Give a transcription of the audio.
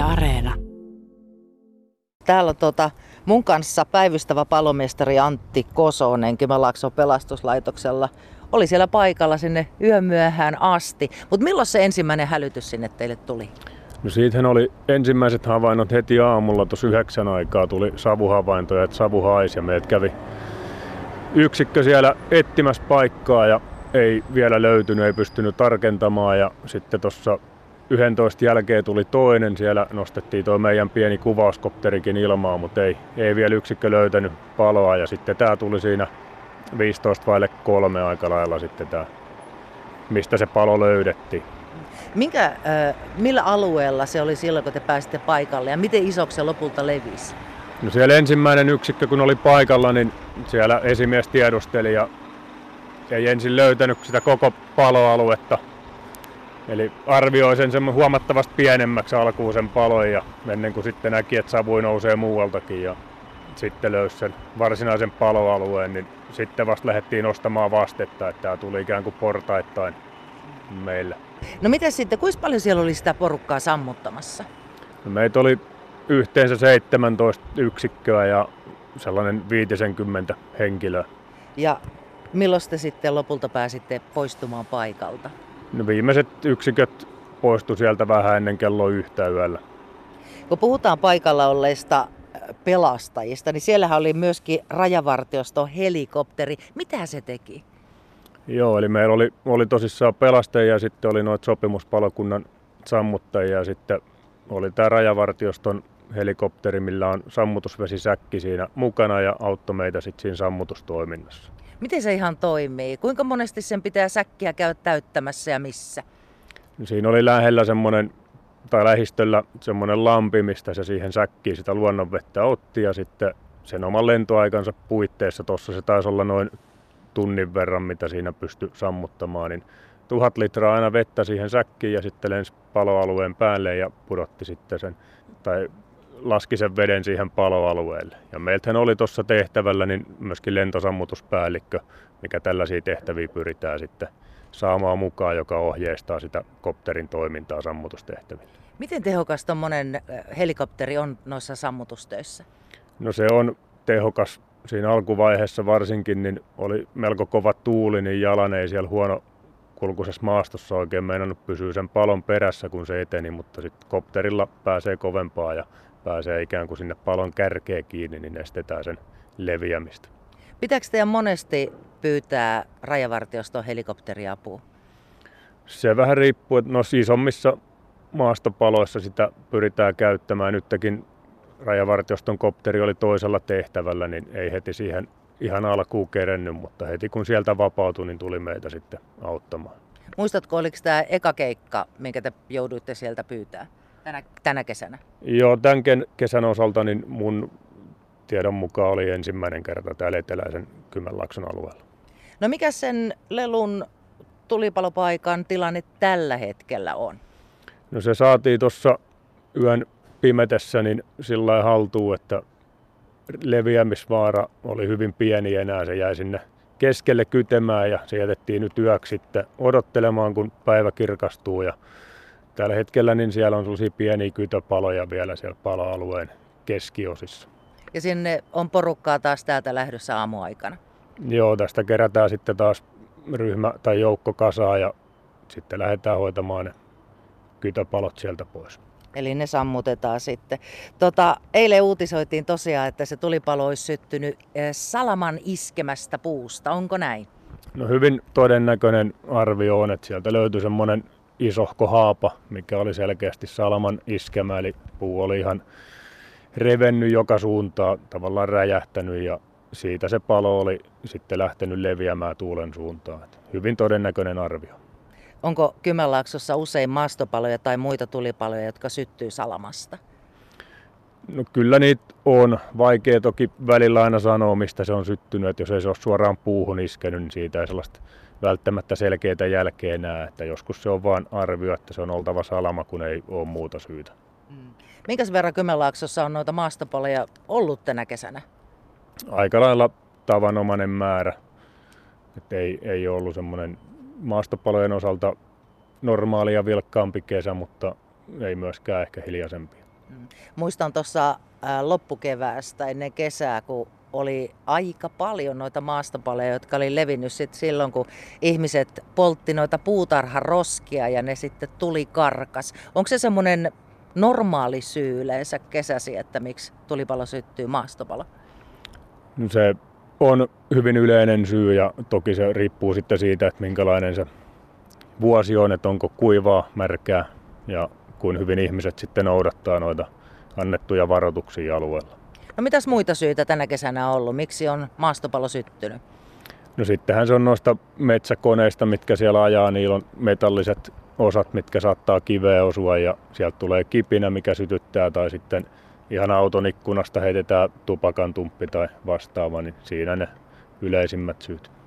Yle Areena. Täällä on tota, mun kanssa päivystävä palomestari Antti Kosonen Kymenlaakson pelastuslaitoksella. Oli siellä paikalla sinne yömyöhään asti. Mutta milloin se ensimmäinen hälytys sinne teille tuli? No siitähän oli ensimmäiset havainnot heti aamulla, tuossa yhdeksän aikaa tuli savuhavaintoja, että savu haisi ja meidät kävi yksikkö siellä etsimässä paikkaa ja ei vielä löytynyt, ei pystynyt tarkentamaan ja sitten tuossa 11 jälkeen tuli toinen, siellä nostettiin tuo meidän pieni kuvauskopterikin ilmaan, mutta ei, ei vielä yksikkö löytänyt paloa ja sitten tämä tuli siinä 15 vaille kolme aika lailla sitten tämä, mistä se palo löydettiin. Minkä, millä alueella se oli silloin, kun te pääsitte paikalle ja miten isoksi se lopulta levisi? No siellä ensimmäinen yksikkö, kun oli paikalla, niin siellä esimies tiedusteli ja ei ensin löytänyt sitä koko paloaluetta. Eli arvioi sen huomattavasti pienemmäksi alkuun sen palon ja ennen kuin sitten näki, että savui nousee muualtakin ja sitten löysi sen varsinaisen paloalueen, niin sitten vasta lähdettiin nostamaan vastetta, että tämä tuli ikään kuin portaittain meille. No miten sitten, kuinka paljon siellä oli sitä porukkaa sammuttamassa? No meitä oli yhteensä 17 yksikköä ja sellainen 50 henkilöä. Ja milloin te sitten lopulta pääsitte poistumaan paikalta? No viimeiset yksiköt poistu sieltä vähän ennen kello yhtä yöllä. Kun puhutaan paikalla olleista pelastajista, niin siellähän oli myöskin rajavartioston helikopteri. Mitä se teki? Joo, eli meillä oli, oli tosissaan pelastajia sitten oli noita sopimuspalokunnan sammuttajia ja sitten oli tämä rajavartioston helikopteri, millä on sammutusvesisäkki siinä mukana ja auttoi meitä sitten siinä sammutustoiminnassa. Miten se ihan toimii? Kuinka monesti sen pitää säkkiä käydä täyttämässä ja missä? Siinä oli lähellä semmoinen, tai lähistöllä semmoinen lampi, mistä se siihen säkkiin sitä luonnonvettä otti ja sitten sen oman lentoaikansa puitteissa, tuossa se taisi olla noin tunnin verran, mitä siinä pystyi sammuttamaan, niin tuhat litraa aina vettä siihen säkkiin ja sitten lensi paloalueen päälle ja pudotti sitten sen, tai laski sen veden siihen paloalueelle. Ja meiltähän oli tuossa tehtävällä niin myöskin lentosammutuspäällikkö, mikä tällaisia tehtäviä pyritään sitten saamaan mukaan, joka ohjeistaa sitä kopterin toimintaa sammutustehtävillä. Miten tehokas tuommoinen helikopteri on noissa sammutustöissä? No se on tehokas siinä alkuvaiheessa varsinkin, niin oli melko kova tuuli, niin jalan ei siellä huono kulkuisessa maastossa oikein meinannut pysyä sen palon perässä, kun se eteni, mutta sitten kopterilla pääsee kovempaa ja pääsee ikään kuin sinne palon kärkeen kiinni, niin estetään sen leviämistä. Pitääkö teidän monesti pyytää rajavartioston helikopteriapua? Se vähän riippuu, että no isommissa maastopaloissa sitä pyritään käyttämään. Nytkin rajavartioston kopteri oli toisella tehtävällä, niin ei heti siihen ihan alkuun kerennyt, mutta heti kun sieltä vapautui, niin tuli meitä sitten auttamaan. Muistatko, oliko tämä eka keikka, minkä te jouduitte sieltä pyytää tänä, tänä kesänä? Joo, tämän kesän osalta niin mun tiedon mukaan oli ensimmäinen kerta täällä eteläisen Kymenlaakson alueella. No mikä sen lelun tulipalopaikan tilanne tällä hetkellä on? No se saatiin tuossa yön pimetessä niin sillä haltuun, että leviämisvaara oli hyvin pieni enää. Se jäi sinne keskelle kytemään ja se jätettiin nyt yöksi sitten odottelemaan, kun päivä kirkastuu. Ja tällä hetkellä niin siellä on sellaisia pieniä kytöpaloja vielä siellä paloalueen keskiosissa. Ja sinne on porukkaa taas täältä lähdössä aamuaikana? Joo, tästä kerätään sitten taas ryhmä tai joukko kasaa ja sitten lähdetään hoitamaan ne kytöpalot sieltä pois. Eli ne sammutetaan sitten. Tota, eilen uutisoitiin tosiaan, että se tulipalo olisi syttynyt eh, salaman iskemästä puusta. Onko näin? No hyvin todennäköinen arvio on, että sieltä löytyi semmoinen isohko haapa, mikä oli selkeästi salaman iskemä. Eli puu oli ihan revennyt joka suuntaan, tavallaan räjähtänyt ja siitä se palo oli sitten lähtenyt leviämään tuulen suuntaan. Hyvin todennäköinen arvio. Onko Kymenlaaksossa usein maastopaloja tai muita tulipaloja, jotka syttyy salamasta? No kyllä niitä on. Vaikea toki välillä aina sanoa, mistä se on syttynyt. Että jos ei se ole suoraan puuhun iskenyt, niin siitä ei sellaista välttämättä selkeää jälkeä näe. Että joskus se on vain arvio, että se on oltava salama, kun ei ole muuta syytä. Mm. Minkäs verran Kymenlaaksossa on noita maastopaloja ollut tänä kesänä? Aika lailla tavanomainen määrä. Että ei, ei ollut semmoinen maastopalojen osalta normaalia vilkkaampi kesä, mutta ei myöskään ehkä hiljaisempi. Muistan tuossa loppukeväästä ennen kesää, kun oli aika paljon noita maastopaleja, jotka oli levinnyt sit silloin, kun ihmiset poltti noita puutarharoskia ja ne sitten tuli karkas. Onko se semmoinen normaali syy yleensä kesäsi, että miksi tulipalo syttyy maastopalo? No se on hyvin yleinen syy ja toki se riippuu sitten siitä, että minkälainen se vuosi on, että onko kuivaa, märkää ja kuin hyvin ihmiset sitten noudattaa noita annettuja varoituksia alueella. No mitäs muita syitä tänä kesänä on ollut? Miksi on maastopalo syttynyt? No sittenhän se on noista metsäkoneista, mitkä siellä ajaa, niillä on metalliset osat, mitkä saattaa kiveä osua ja sieltä tulee kipinä, mikä sytyttää tai sitten ihan auton ikkunasta heitetään tupakan tumppi tai vastaava, niin siinä ne yleisimmät syyt.